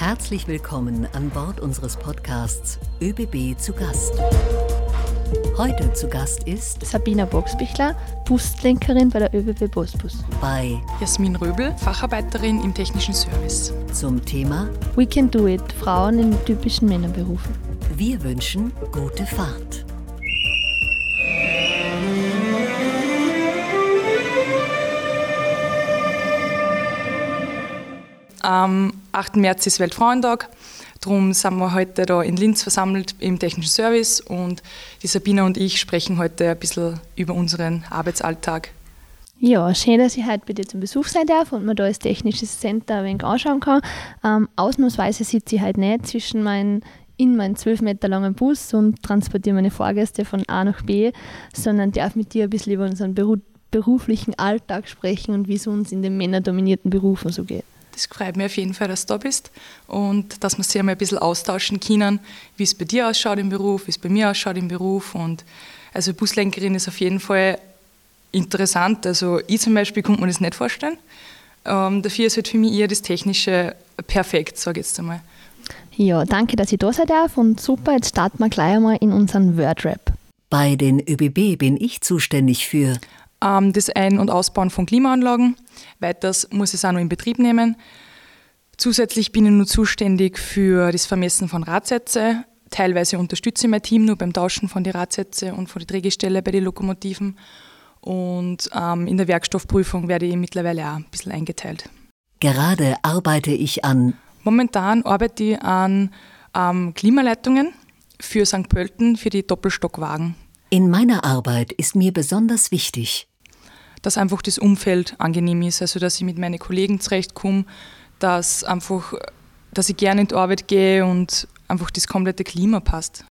Herzlich willkommen an Bord unseres Podcasts ÖBB zu Gast. Heute zu Gast ist Sabina Boxbichler, Buslenkerin bei der ÖBB Busbus. Bei Jasmin Röbel, Facharbeiterin im technischen Service. Zum Thema We Can Do It, Frauen in typischen Männerberufen. Wir wünschen gute Fahrt. Am 8. März ist Weltfrauentag. Darum sind wir heute da in Linz versammelt im technischen Service und die Sabina und ich sprechen heute ein bisschen über unseren Arbeitsalltag. Ja, schön, dass ich heute bei dir zum Besuch sein darf und mir da das technisches Center ein wenig anschauen kann. Ähm, ausnahmsweise sitze ich heute nicht zwischen meinen in meinen zwölf Meter langen Bus und transportiere meine Fahrgäste von A nach B, sondern darf mit dir ein bisschen über unseren beruflichen Alltag sprechen und wie es uns in den männerdominierten Berufen so geht. Das freut mich auf jeden Fall, dass du da bist und dass wir sich einmal ein bisschen austauschen können, wie es bei dir ausschaut im Beruf, wie es bei mir ausschaut im Beruf. Und also Buslenkerin ist auf jeden Fall interessant. Also ich zum Beispiel konnte mir das nicht vorstellen. Ähm, dafür ist halt für mich eher das Technische perfekt, sage ich jetzt einmal. Ja, danke, dass ich da sein darf und super, jetzt starten wir gleich einmal in unseren Wordrap. Bei den ÖBB bin ich zuständig für ähm, das Ein- und Ausbauen von Klimaanlagen. Weiters muss ich es auch noch in Betrieb nehmen. Zusätzlich bin ich nur zuständig für das Vermessen von Radsätze. Teilweise unterstütze ich mein Team nur beim Tauschen von den Radsätze und von der Drehgestelle bei den Lokomotiven. Und ähm, in der Werkstoffprüfung werde ich mittlerweile auch ein bisschen eingeteilt. Gerade arbeite ich an. Momentan arbeite ich an ähm, Klimaleitungen für St. Pölten für die Doppelstockwagen. In meiner Arbeit ist mir besonders wichtig, dass einfach das Umfeld angenehm ist, also dass ich mit meinen Kollegen zurechtkomme, dass einfach, dass ich gerne in die Arbeit gehe und einfach das komplette Klima passt.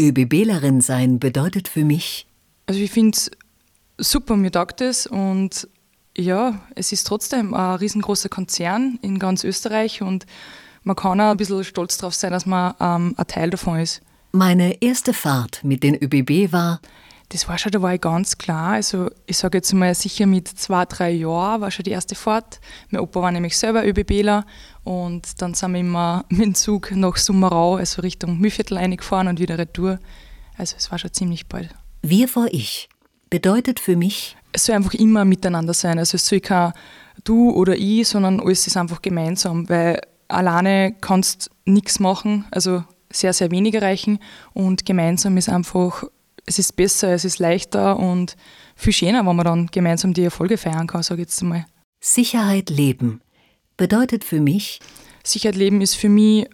ÖBBlerin sein bedeutet für mich. Also ich finde es super, mir taugt es und ja, es ist trotzdem ein riesengroßer Konzern in ganz Österreich und man kann auch ein bisschen stolz darauf sein, dass man ähm, ein Teil davon ist. Meine erste Fahrt mit den ÖBB war das war schon, da war ich ganz klar. Also ich sage jetzt mal sicher mit zwei, drei Jahren war schon die erste Fahrt. Mein Opa war nämlich selber ÖBBler und dann sind wir immer mit dem Zug nach Summerau, also Richtung Mühlviertel eingefahren und wieder retour. Also es war schon ziemlich bald. Wir vor ich bedeutet für mich? Es soll einfach immer miteinander sein. Also es soll kein du oder ich, sondern alles ist einfach gemeinsam, weil alleine kannst nichts machen, also sehr, sehr wenig erreichen und gemeinsam ist einfach es ist besser, es ist leichter und viel schöner, wenn man dann gemeinsam die Erfolge feiern kann, sage ich jetzt einmal. Sicherheit leben bedeutet für mich? Sicherheit leben ist für mich,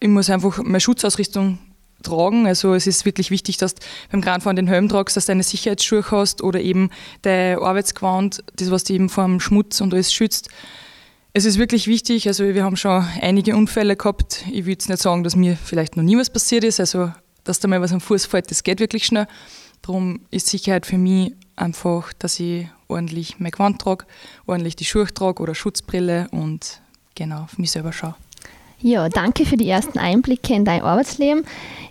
ich muss einfach meine Schutzausrüstung tragen. Also es ist wirklich wichtig, dass du beim Kranfahren den Helm tragst, dass du deine Sicherheitsschuhe hast oder eben dein Arbeitsgewand, das was dich eben vor dem Schmutz und alles schützt. Es ist wirklich wichtig, also wir haben schon einige Unfälle gehabt. Ich will jetzt nicht sagen, dass mir vielleicht noch nie was passiert ist, also dass da mal was am Fuß fällt, das geht wirklich schnell. Darum ist Sicherheit für mich einfach, dass ich ordentlich mein Gewand trage, ordentlich die Schuhe trage oder Schutzbrille und genau auf mich selber schaue. Ja, danke für die ersten Einblicke in dein Arbeitsleben.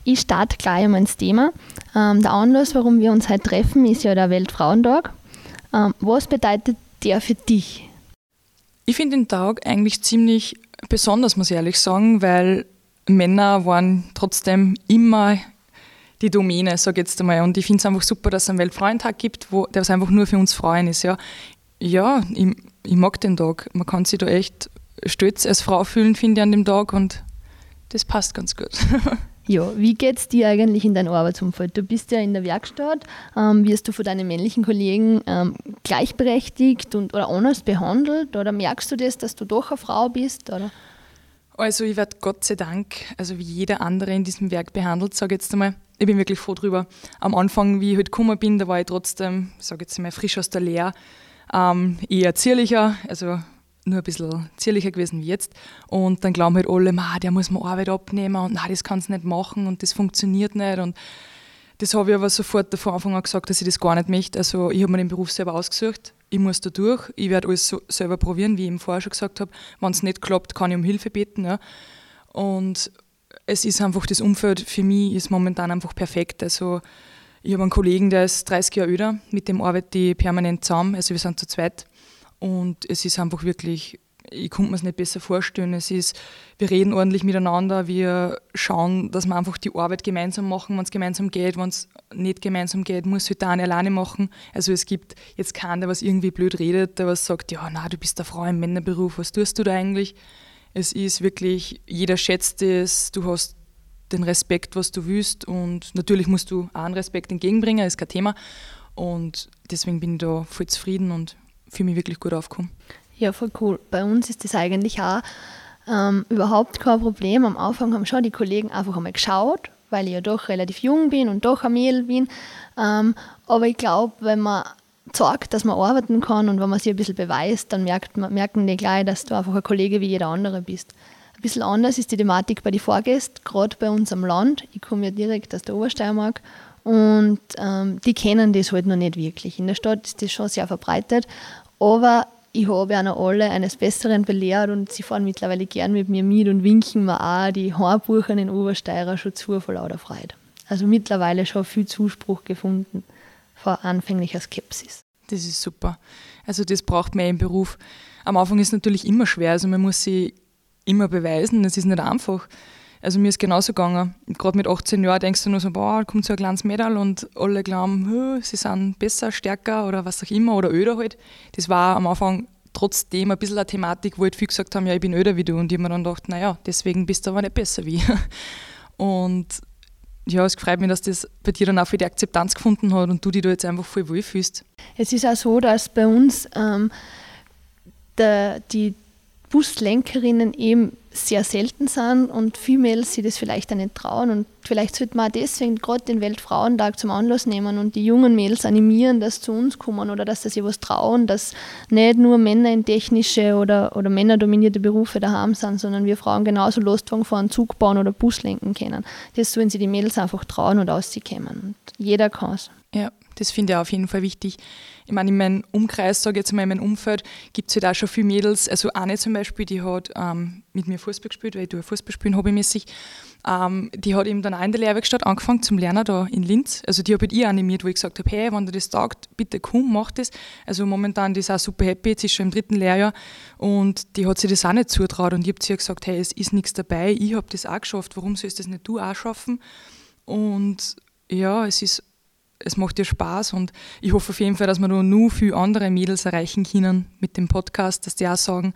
Ich starte gleich einmal ins Thema. Ähm, der Anlass, warum wir uns heute treffen, ist ja der Weltfrauentag. Ähm, was bedeutet der für dich? Ich finde den Tag eigentlich ziemlich besonders, muss ich ehrlich sagen, weil Männer waren trotzdem immer die Domäne, sage ich jetzt einmal. Und ich finde es einfach super, dass es einen Weltfrauentag gibt, wo der einfach nur für uns Frauen ist. Ja, ja ich, ich mag den Tag. Man kann sich da echt stolz als Frau fühlen, finde ich, an dem Tag. Und das passt ganz gut. Ja, wie geht es dir eigentlich in deinem Arbeitsumfeld? Du bist ja in der Werkstatt. Ähm, wirst du von deinen männlichen Kollegen ähm, gleichberechtigt und, oder anders behandelt? Oder merkst du das, dass du doch eine Frau bist? Oder? Also ich werde Gott sei Dank, also wie jeder andere in diesem Werk behandelt, sage ich jetzt einmal. Ich bin wirklich froh drüber. Am Anfang, wie ich halt gekommen bin, da war ich trotzdem, sage jetzt einmal, frisch aus der Lehre, ähm, eher zierlicher, also nur ein bisschen zierlicher gewesen wie jetzt. Und dann glauben halt alle, der muss mir Arbeit abnehmen und na, das kannst du nicht machen und das funktioniert nicht. Und das habe ich aber sofort von Anfang an gesagt, dass ich das gar nicht möchte. Also ich habe mir den Beruf selber ausgesucht ich muss da durch, ich werde alles so selber probieren, wie ich eben vorher schon gesagt habe. Wenn es nicht klappt, kann ich um Hilfe beten. Ja. Und es ist einfach, das Umfeld für mich ist momentan einfach perfekt. Also ich habe einen Kollegen, der ist 30 Jahre älter, mit dem arbeite ich permanent zusammen, also wir sind zu zweit. Und es ist einfach wirklich ich konnte mir es nicht besser vorstellen. Es ist, wir reden ordentlich miteinander, wir schauen, dass wir einfach die Arbeit gemeinsam machen, wenn es gemeinsam geht, wenn es nicht gemeinsam geht, muss halt da eine alleine machen. Also es gibt jetzt keinen, der was irgendwie blöd redet, der was sagt, ja, na, du bist eine Frau im Männerberuf, was tust du da eigentlich? Es ist wirklich, jeder schätzt es, du hast den Respekt, was du willst und natürlich musst du auch einen Respekt entgegenbringen, ist kein Thema. Und deswegen bin ich da voll zufrieden und fühle mich wirklich gut aufgekommen. Ja, voll cool. Bei uns ist das eigentlich auch ähm, überhaupt kein Problem. Am Anfang haben schon die Kollegen einfach einmal geschaut, weil ich ja doch relativ jung bin und doch ein Mädel bin. Ähm, aber ich glaube, wenn man zeigt, dass man arbeiten kann und wenn man sich ein bisschen beweist, dann merkt man, merken die gleich, dass du einfach ein Kollege wie jeder andere bist. Ein bisschen anders ist die Thematik bei den Fahrgästen, gerade bei uns am Land. Ich komme ja direkt aus der Obersteiermark und ähm, die kennen das halt noch nicht wirklich. In der Stadt ist das schon sehr verbreitet, aber ich habe noch alle eines Besseren belehrt und sie fahren mittlerweile gern mit mir mit und winken mir auch die Haarbuchen in Obersteirer schon zu vor lauter Freude. Also mittlerweile schon viel Zuspruch gefunden vor anfänglicher Skepsis. Das ist super. Also das braucht man im Beruf. Am Anfang ist es natürlich immer schwer, also man muss sich immer beweisen, es ist nicht einfach. Also mir ist genauso gegangen. Gerade mit 18 Jahren denkst du nur so, boah, kommt so ein kleines Mädel und alle glauben, sie sind besser, stärker oder was auch immer oder öder halt. Das war am Anfang trotzdem ein bisschen eine Thematik, wo halt viele gesagt haben, ja, ich bin öder wie du. Und ich mir dann gedacht, naja, deswegen bist du aber nicht besser wie. Und ja, es freut mich, dass das bei dir dann auch für die Akzeptanz gefunden hat und du dich da jetzt einfach voll wohl fühlst. Es ist auch so, dass bei uns ähm, der, die Buslenkerinnen eben sehr selten sind und viele Mädels sich das vielleicht auch nicht trauen. Und vielleicht sollte man deswegen gerade den Weltfrauentag zum Anlass nehmen und die jungen Mädels animieren, dass sie zu uns kommen oder dass sie sich was trauen, dass nicht nur Männer in technische oder, oder männerdominierte Berufe daheim sind, sondern wir Frauen genauso Lostwagen fahren, Zug bauen oder Bus lenken können. Das sollen sie die Mädels einfach trauen und auskommen. Und jeder kann es. Ja, das finde ich auf jeden Fall wichtig. Ich meine, in meinem Umkreis, sage ich jetzt mal, in meinem Umfeld, gibt es halt auch schon viele Mädels. Also eine zum Beispiel, die hat ähm, mit mir Fußball gespielt, weil ich tue Fußball spielen hobbymäßig. Ähm, die hat eben dann auch in der Lehrwerkstatt angefangen zum Lernen da in Linz. Also die habe ich ihr animiert, wo ich gesagt habe, hey, wenn dir das taugt, bitte komm, mach das. Also momentan, die ist auch super happy, jetzt ist schon im dritten Lehrjahr und die hat sich das auch nicht zutraut und ich habe zu ihr gesagt, hey, es ist nichts dabei, ich habe das auch geschafft, warum sollst das nicht du auch schaffen? Und ja, es ist es macht dir Spaß und ich hoffe auf jeden Fall, dass wir da nur viele andere Mädels erreichen können mit dem Podcast, dass die auch sagen,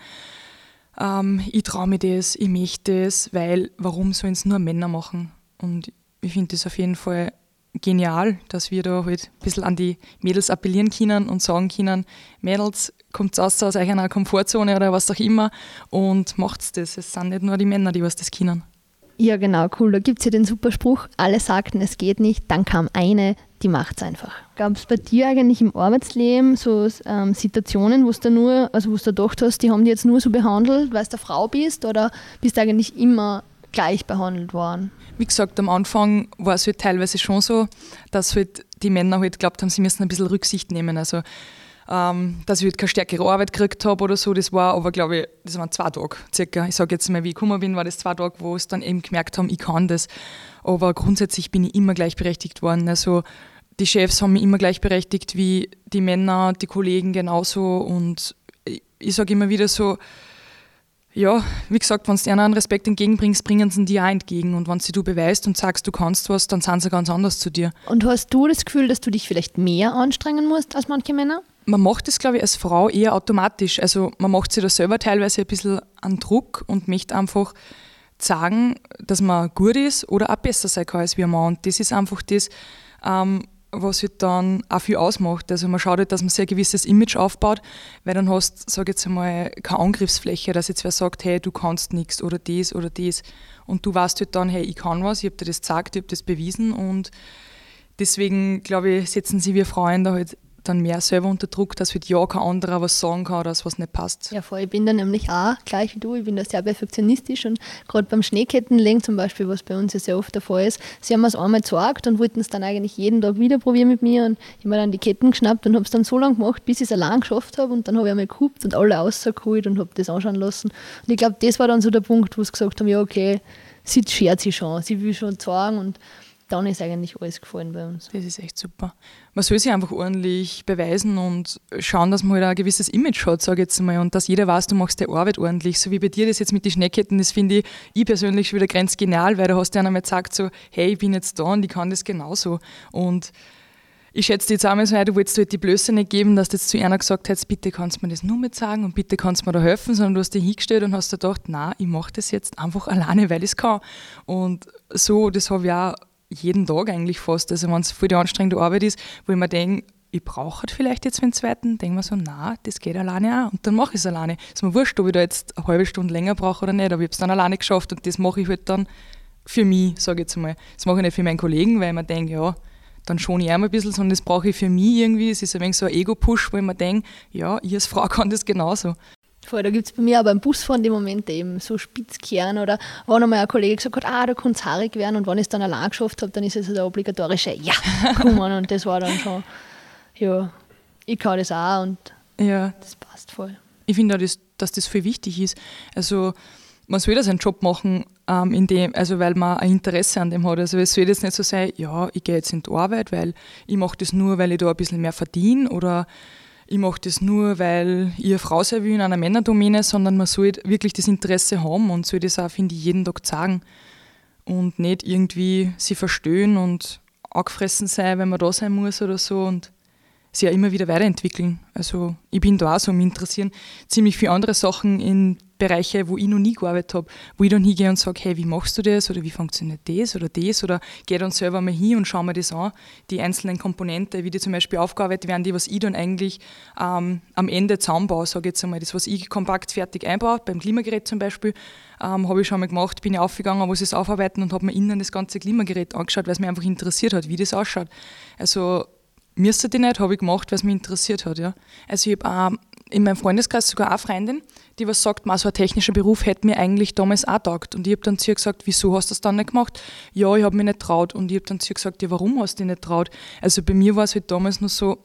ähm, ich traue mir das, ich möchte das, weil warum sollen es nur Männer machen? Und ich finde das auf jeden Fall genial, dass wir da halt ein bisschen an die Mädels appellieren können und sagen können, Mädels, kommt aus aus eurer Komfortzone oder was auch immer und macht's das. Es sind nicht nur die Männer, die was das können. Ja, genau, cool. Da gibt es ja den super Spruch, alle sagten, es geht nicht, dann kam eine, die macht es einfach. Gab es bei dir eigentlich im Arbeitsleben so ähm, Situationen, wo du nur, also wo du gedacht hast, die haben dich jetzt nur so behandelt, weil du eine Frau bist oder bist du eigentlich immer gleich behandelt worden? Wie gesagt, am Anfang war es halt teilweise schon so, dass halt die Männer halt glaubt haben, sie müssen ein bisschen Rücksicht nehmen. Also ähm, dass ich halt keine stärkere Arbeit gekriegt habe oder so. Das war aber, glaube ich, das waren zwei Tage circa. Ich sage jetzt mal, wie ich gekommen bin, war das zwei Tage, wo es dann eben gemerkt haben, ich kann das. Aber grundsätzlich bin ich immer gleichberechtigt worden. Also die Chefs haben mich immer gleichberechtigt wie die Männer, die Kollegen genauso. Und ich, sage immer wieder so, ja, wie gesagt, wenn du einen Respekt entgegenbringst, bringen sie dir auch entgegen. Und wenn sie du beweist und sagst, du kannst was, dann sind sie ganz anders zu dir. Und hast du das Gefühl, dass du dich vielleicht mehr anstrengen musst als manche Männer? Man macht das, glaube ich, als Frau eher automatisch. Also man macht sich da selber teilweise ein bisschen an Druck und möchte einfach sagen, dass man gut ist oder auch besser sein kann als wir Mann. Und das ist einfach das, ähm, was halt dann auch viel ausmacht. Also man schaut halt, dass man sich ein gewisses Image aufbaut, weil dann hast, du, sage jetzt einmal, keine Angriffsfläche, dass jetzt wer sagt, hey, du kannst nichts oder das oder das. Und du weißt halt dann, hey, ich kann was, ich habe dir das gesagt, ich habe das bewiesen und deswegen, glaube ich, setzen sie wir Frauen da halt dann mehr selber unter Druck, dass halt ja kein anderer was sagen kann oder was nicht passt. Ja, voll. Ich bin da nämlich auch, gleich wie du, ich bin da sehr perfektionistisch und gerade beim Schneekettenlegen zum Beispiel, was bei uns ja sehr oft der Fall ist, sie haben es einmal gesagt und wollten es dann eigentlich jeden Tag wieder probieren mit mir und ich habe mir dann die Ketten geschnappt und habe es dann so lange gemacht, bis ich es allein geschafft habe und dann habe ich einmal gehupt und alle rausgeholt und habe das anschauen lassen. Und ich glaube, das war dann so der Punkt, wo sie gesagt haben, ja okay, sie schert sich schon, sie will schon sagen und dann ist eigentlich alles gefallen bei uns. Das ist echt super. Man soll sich einfach ordentlich beweisen und schauen, dass man halt ein gewisses Image hat, sage ich jetzt mal, und dass jeder weiß, du machst die Arbeit ordentlich. So wie bei dir das jetzt mit den Schneckketten, das finde ich, ich persönlich schon wieder grenzgenial, weil du hast ja einmal gesagt so, hey, ich bin jetzt da und ich kann das genauso. Und ich schätze dich jetzt einmal so ein, du wolltest halt die Blöße nicht geben, dass du jetzt zu einer gesagt hättest, bitte kannst du mir das nur mit sagen und bitte kannst du mir da helfen, sondern du hast dich hingestellt und hast dir gedacht, na, ich mache das jetzt einfach alleine, weil ich es kann. Und so, das habe ich auch jeden Tag eigentlich fast. Also wenn es voll die anstrengende Arbeit ist, wo ich mir denke, ich brauche halt vielleicht jetzt den zweiten, denke mir so, na, das geht alleine auch. Und dann mache ich es alleine. Ist mir wurscht, ob ich da jetzt eine halbe Stunde länger brauche oder nicht, aber ich habe es dann alleine geschafft und das mache ich halt dann für mich, sage ich jetzt mal. Das mache ich nicht für meinen Kollegen, weil ich mir denke, ja, dann schon ich auch mal ein bisschen, sondern das brauche ich für mich irgendwie. Es ist ein wenig so ein Ego-Push, wo ich mir denke, ja, ich als Frau kann das genauso. Voll, da gibt es bei mir aber beim Busfahren die Momente eben so Spitzkehren oder wenn einmal ein Kollege gesagt hat, ah, da kann es haarig werden und wenn ich es dann allein geschafft habe, dann ist es der obligatorische Ja, komm an und das war dann schon, ja, ich kann das auch und ja. das passt voll. Ich finde auch, dass, dass das viel wichtig ist. Also man soll das seinen Job machen, ähm, in dem, also weil man ein Interesse an dem hat. Also es soll jetzt nicht so sein, ja, ich gehe jetzt in die Arbeit, weil ich mache das nur, weil ich da ein bisschen mehr verdiene oder ich mache das nur, weil ich eine Frau sein will in einer Männerdomäne, sondern man soll wirklich das Interesse haben und soll das auch, finde ich, jeden Tag sagen und nicht irgendwie sie verstöhnen und angefressen sein, wenn man da sein muss oder so. Und sich ja immer wieder weiterentwickeln. Also ich bin da auch so, mich interessieren ziemlich viele andere Sachen in Bereiche, wo ich noch nie gearbeitet habe, wo ich dann hingehe und sage, hey, wie machst du das oder wie funktioniert das oder das oder gehe dann selber mal hin und schaue mir das an, die einzelnen Komponenten, wie die zum Beispiel aufgearbeitet werden, die was ich dann eigentlich ähm, am Ende zusammenbaue, sage ich jetzt einmal, das was ich kompakt fertig einbaue, beim Klimagerät zum Beispiel, ähm, habe ich schon mal gemacht, bin ich aufgegangen, wo sie es aufarbeiten und habe mir innen das ganze Klimagerät angeschaut, weil es mich einfach interessiert hat, wie das ausschaut. Also müsste die nicht, habe ich gemacht, weil es mich interessiert hat. Ja. Also ich habe in meinem Freundeskreis sogar eine Freundin, die was sagt, so ein technischer Beruf hätte mir eigentlich damals auch taugt. Und ich habe dann zu ihr gesagt, wieso hast du das dann nicht gemacht? Ja, ich habe mich nicht traut. Und ich habe dann zu ihr gesagt, ja, warum hast du dich nicht traut? Also bei mir war es halt damals nur so,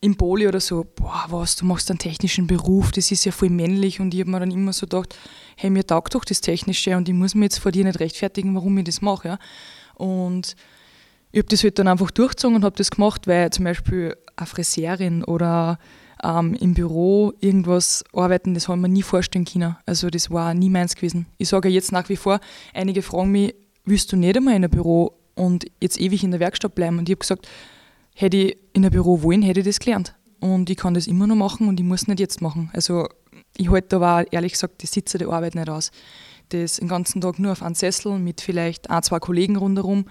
im Poli oder so, boah, was, du machst einen technischen Beruf, das ist ja voll männlich. Und ich habe mir dann immer so gedacht, hey, mir taugt doch das Technische und ich muss mir jetzt vor dir nicht rechtfertigen, warum ich das mache. Ja? Und ich habe das halt dann einfach durchgezogen und habe das gemacht, weil zum Beispiel eine Friseurin oder ähm, im Büro irgendwas arbeiten, das habe ich mir nie vorstellen können. Also das war nie meins gewesen. Ich sage jetzt nach wie vor, einige fragen mich, willst du nicht einmal in ein Büro und jetzt ewig in der Werkstatt bleiben? Und ich habe gesagt, hätte ich in ein Büro wollen, hätte ich das gelernt. Und ich kann das immer noch machen und ich muss nicht jetzt machen. Also ich halte aber ehrlich gesagt die Sitze der Arbeit nicht aus. Das den ganzen Tag nur auf einem Sessel mit vielleicht ein, zwei Kollegen rundherum,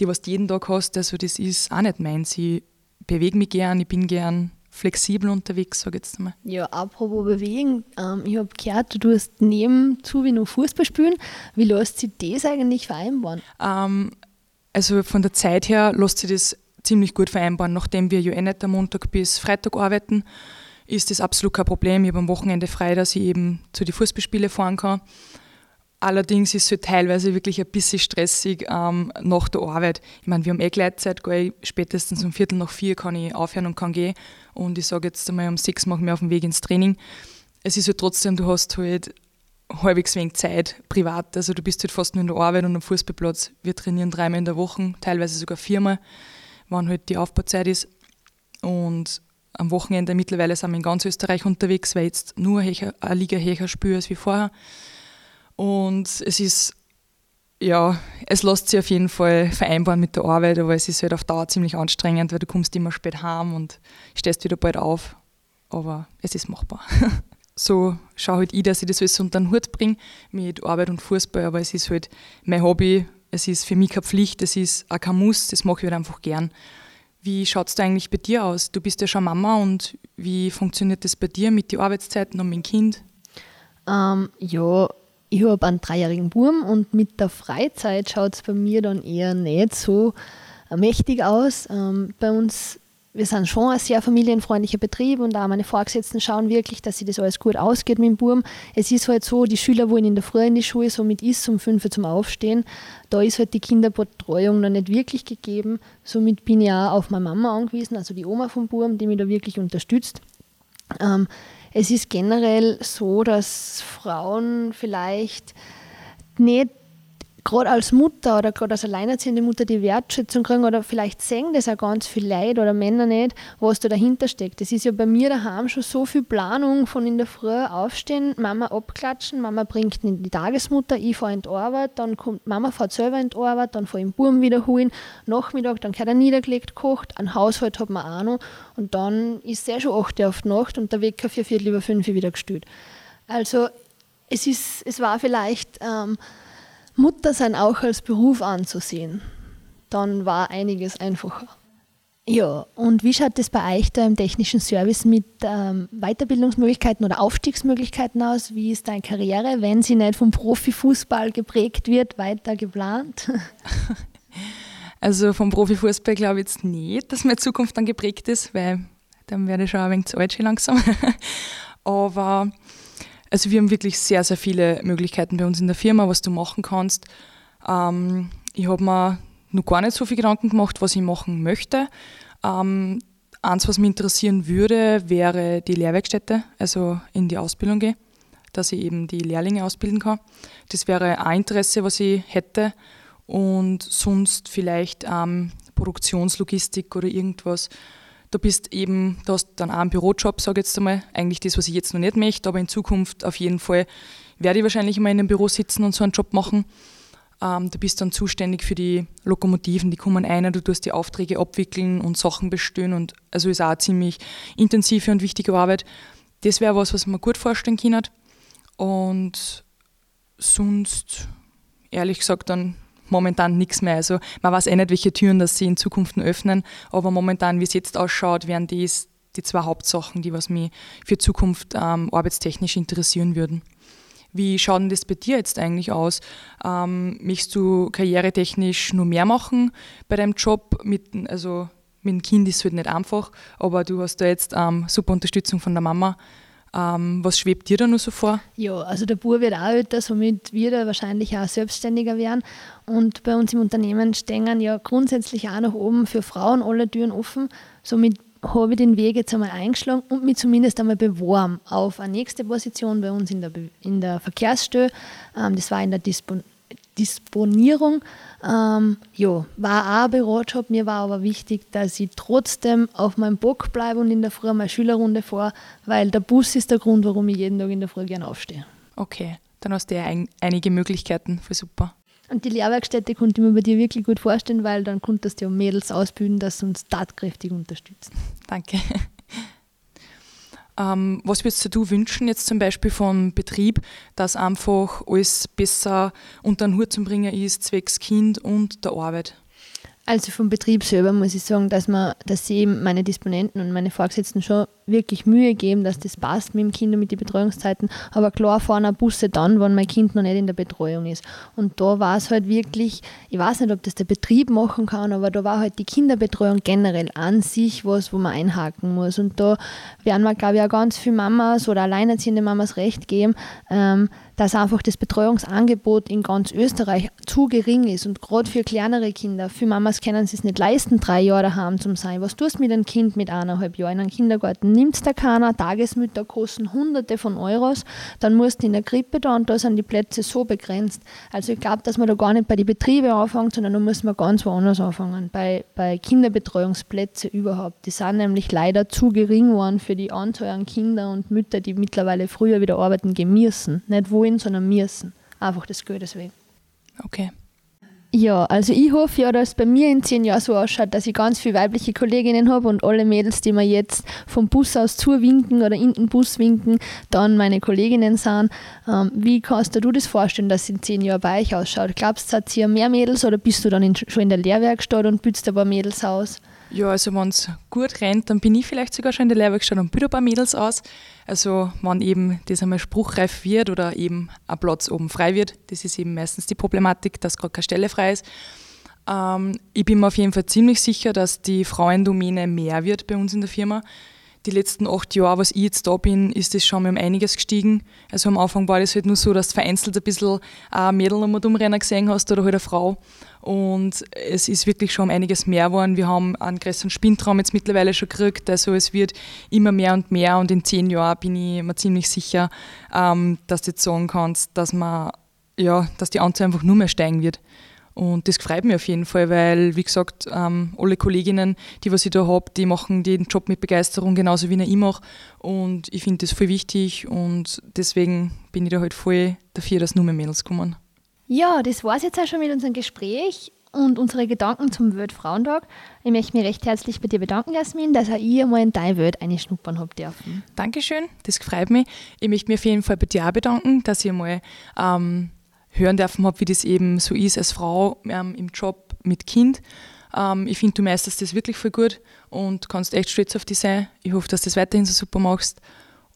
die was du jeden Tag hast, also das ist auch nicht meins. Ich bewege mich gern, ich bin gern flexibel unterwegs, sage ich jetzt mal. Ja, apropos bewegen, ähm, ich habe gehört, du tust nebenzu wie nur Fußball spielen. Wie lässt sich das eigentlich vereinbaren? Ähm, also von der Zeit her lässt sich das ziemlich gut vereinbaren. Nachdem wir ja eh nicht am Montag bis Freitag arbeiten, ist das absolut kein Problem. Ich habe am Wochenende frei, dass ich eben zu den Fußballspielen fahren kann. Allerdings ist es halt teilweise wirklich ein bisschen stressig ähm, nach der Arbeit. Ich meine, wir haben eh Gleitzeit, spätestens um Viertel nach vier kann ich aufhören und kann gehen. Und ich sage jetzt einmal, um sechs machen wir auf dem Weg ins Training. Es ist halt trotzdem, du hast halt halbwegs wenig Zeit privat. Also du bist halt fast nur in der Arbeit und am Fußballplatz. Wir trainieren dreimal in der Woche, teilweise sogar viermal, wann halt die Aufbauzeit ist. Und am Wochenende mittlerweile sind wir in ganz Österreich unterwegs, weil jetzt nur eine Liga höher spiele als wie vorher. Und es ist, ja, es lässt sich auf jeden Fall vereinbaren mit der Arbeit, aber es ist halt auf Dauer ziemlich anstrengend, weil du kommst immer spät heim und stehst wieder bald auf. Aber es ist machbar. so schaue halt ich, dass ich das alles unter den Hut bringe mit Arbeit und Fußball, aber es ist halt mein Hobby, es ist für mich keine Pflicht, es ist auch kein Muss, das mache ich halt einfach gern. Wie schaut es da eigentlich bei dir aus? Du bist ja schon Mama und wie funktioniert das bei dir mit den Arbeitszeiten und mit dem Kind? Ähm, ja, ich habe einen dreijährigen Burm und mit der Freizeit schaut es bei mir dann eher nicht so mächtig aus. Ähm, bei uns, wir sind schon ein sehr familienfreundlicher Betrieb und auch meine Vorgesetzten schauen wirklich, dass sich das alles gut ausgeht mit dem Burm. Es ist halt so, die Schüler wollen in der Früh in die Schule, somit ist um 5 Uhr zum Aufstehen. Da ist halt die Kinderbetreuung noch nicht wirklich gegeben. Somit bin ich auch auf meine Mama angewiesen, also die Oma vom Burm, die mich da wirklich unterstützt. Ähm, es ist generell so, dass Frauen vielleicht nicht gerade als Mutter oder gerade als alleinerziehende Mutter die Wertschätzung kriegen oder vielleicht sehen das auch ganz viel Leid oder Männer nicht, was da dahinter steckt. Das ist ja bei mir daheim schon so viel Planung von in der Früh aufstehen, Mama abklatschen, Mama bringt in die Tagesmutter, ich fahre in die Arbeit, dann kommt Mama fährt selber in die Arbeit, dann fahre ich den Buben wiederholen, Nachmittag, dann gehört er niedergelegt, kocht, ein Haushalt hat man auch noch und dann ist es ja schon 8 Uhr auf die Nacht und der Wecker für Viertel über 5 Uhr wieder gestellt. Also es, ist, es war vielleicht ähm, Mutter sein auch als Beruf anzusehen. Dann war einiges einfacher. Ja, und wie schaut es bei euch da im technischen Service mit ähm, Weiterbildungsmöglichkeiten oder Aufstiegsmöglichkeiten aus? Wie ist deine Karriere, wenn sie nicht vom Profifußball geprägt wird, weiter geplant? Also vom Profifußball glaube ich jetzt nicht, dass meine Zukunft dann geprägt ist, weil dann werde ich schon ein wenig zu alt schon langsam. Aber also wir haben wirklich sehr, sehr viele Möglichkeiten bei uns in der Firma, was du machen kannst. Ähm, ich habe mir noch gar nicht so viel Gedanken gemacht, was ich machen möchte. Ähm, eins, was mich interessieren würde, wäre die Lehrwerkstätte, also in die Ausbildung gehen, dass ich eben die Lehrlinge ausbilden kann. Das wäre ein Interesse, was ich hätte. Und sonst vielleicht ähm, Produktionslogistik oder irgendwas, Du bist eben, du hast dann auch einen Bürojob, sage ich jetzt einmal. Eigentlich das, was ich jetzt noch nicht möchte, aber in Zukunft auf jeden Fall werde ich wahrscheinlich mal in einem Büro sitzen und so einen Job machen. Ähm, du bist dann zuständig für die Lokomotiven, die kommen ein, du tust die Aufträge abwickeln und Sachen bestellen und also ist auch eine ziemlich intensive und wichtige Arbeit. Das wäre was, was man gut vorstellen kann. Und sonst, ehrlich gesagt, dann momentan nichts mehr. Also man weiß eh nicht, welche Türen das sie in Zukunft öffnen, aber momentan, wie es jetzt ausschaut, wären dies die zwei Hauptsachen, die was mich für Zukunft ähm, arbeitstechnisch interessieren würden. Wie schaut denn das bei dir jetzt eigentlich aus? Ähm, möchtest du karrieretechnisch nur mehr machen bei deinem Job? Mit, also mit dem Kind ist es halt nicht einfach, aber du hast da jetzt ähm, super Unterstützung von der Mama. Ähm, was schwebt dir da noch so vor? Ja, also der Bub wird auch älter, somit wird er wahrscheinlich auch selbstständiger werden. Und bei uns im Unternehmen stehen ja grundsätzlich auch nach oben für Frauen alle Türen offen. Somit habe ich den Weg jetzt einmal eingeschlagen und mich zumindest einmal beworben auf eine nächste Position bei uns in der, in der Verkehrsstelle. Ähm, das war in der Dispon Disponierung. Ähm, ja, war auch ein Bürojob. Mir war aber wichtig, dass ich trotzdem auf meinem Bock bleibe und in der Früh meine Schülerrunde fahre, weil der Bus ist der Grund, warum ich jeden Tag in der Früh gerne aufstehe. Okay, dann hast du ja ein, einige Möglichkeiten. Voll super. Und die Lehrwerkstätte konnte ich mir bei dir wirklich gut vorstellen, weil dann konntest du ja Mädels ausbilden, dass sie uns tatkräftig unterstützen. Danke. Ähm, was würdest du wünschen jetzt zum Beispiel vom Betrieb, dass einfach alles besser unter den Hut zu bringen ist, zwecks Kind und der Arbeit? Also vom Betrieb selber muss ich sagen, dass, man, dass sie meine Disponenten und meine Vorgesetzten schon wirklich Mühe geben, dass das passt mit dem Kind und mit den Betreuungszeiten. Aber klar fahren auch Busse dann, wenn mein Kind noch nicht in der Betreuung ist. Und da war es halt wirklich, ich weiß nicht, ob das der Betrieb machen kann, aber da war halt die Kinderbetreuung generell an sich was, wo man einhaken muss. Und da werden wir, glaube ich, auch ganz viele Mamas oder alleinerziehende Mamas recht geben, ähm, dass einfach das Betreuungsangebot in ganz Österreich zu gering ist und gerade für kleinere Kinder, für Mamas können sie es nicht leisten, drei Jahre daheim zu sein. Was tust du mit einem Kind mit eineinhalb Jahren in einem Kindergarten? Nimmt da keiner, Tagesmütter kosten hunderte von Euros, dann musst du in der Krippe da und da sind die Plätze so begrenzt. Also ich glaube, dass man da gar nicht bei den Betrieben anfängt, sondern da muss man ganz woanders anfangen, bei, bei Kinderbetreuungsplätzen überhaupt. Die sind nämlich leider zu gering geworden für die Anzahl an Kinder und Mütter, die mittlerweile früher wieder arbeiten gehen müssen. Nicht wo wollen, sondern müssen. Einfach das Geld deswegen. Okay. Ja, also ich hoffe ja, dass es bei mir in zehn Jahren so ausschaut, dass ich ganz viele weibliche Kolleginnen habe und alle Mädels, die mir jetzt vom Bus aus zuwinken oder in den Bus winken, dann meine Kolleginnen sind. Ähm, wie kannst du dir das vorstellen, dass es in zehn Jahren bei euch ausschaut? Glaubst du, hat hier mehr Mädels oder bist du dann in, schon in der Lehrwerkstatt und bildest ein paar Mädels aus? Ja, also wenn es gut rennt, dann bin ich vielleicht sogar schon in der Lehrwerkstatt und bilde ein paar Mädels aus. Also wenn eben das einmal spruchreif wird oder eben ein Platz oben frei wird, das ist eben meistens die Problematik, dass gerade keine Stelle frei ist. Ähm, ich bin mir auf jeden Fall ziemlich sicher, dass die Frauendomäne mehr wird bei uns in der Firma. Die letzten acht Jahre, was ich jetzt da bin, ist das schon um einiges gestiegen. Also am Anfang war das halt nur so, dass du vereinzelt ein bisschen ein Mädel noch mal umrennen gesehen hast oder halt eine Frau. Und es ist wirklich schon einiges mehr geworden. Wir haben einen größeren Spintraum jetzt mittlerweile schon gekriegt. Also es wird immer mehr und mehr. Und in zehn Jahren bin ich mir ziemlich sicher, ähm, dass du jetzt sagen kannst, dass wir ja, dass die Anzahl einfach nur mehr steigen wird. Und das freut mich auf jeden Fall, weil, wie gesagt, ähm, alle Kolleginnen, die was ich da habe, die machen den Job mit Begeisterung, genauso wie ich mache. Und ich finde das voll wichtig und deswegen bin ich da halt voll dafür, dass nur mehr Mädels kommen. Ja, das war es jetzt auch schon mit unserem Gespräch und unsere Gedanken zum Weltfrauentag. Ich möchte mich recht herzlich bei dir bedanken, Jasmin, dass auch ihr mal in deine Welt eine schnuppern habt dürfen. Dankeschön, das freut mich. Ich möchte mich auf jeden Fall bei dir auch bedanken, dass ich mal ähm, hören dürfen habe, wie das eben so ist als Frau ähm, im Job mit Kind. Ähm, ich finde, du meisterst das wirklich voll gut und kannst echt stolz auf dich sein. Ich hoffe, dass du das weiterhin so super machst.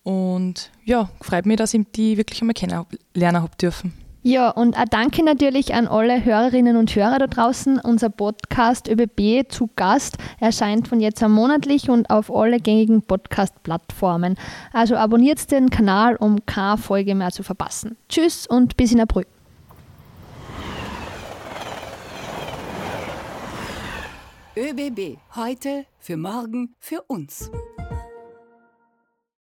Und ja, freut mich, dass ich die wirklich einmal kennenlernen habe dürfen. Ja, und ein Danke natürlich an alle Hörerinnen und Hörer da draußen. Unser Podcast ÖBB zu Gast erscheint von jetzt an monatlich und auf alle gängigen Podcast-Plattformen. Also abonniert den Kanal, um keine Folge mehr zu verpassen. Tschüss und bis in April. ÖBB, heute, für morgen, für uns.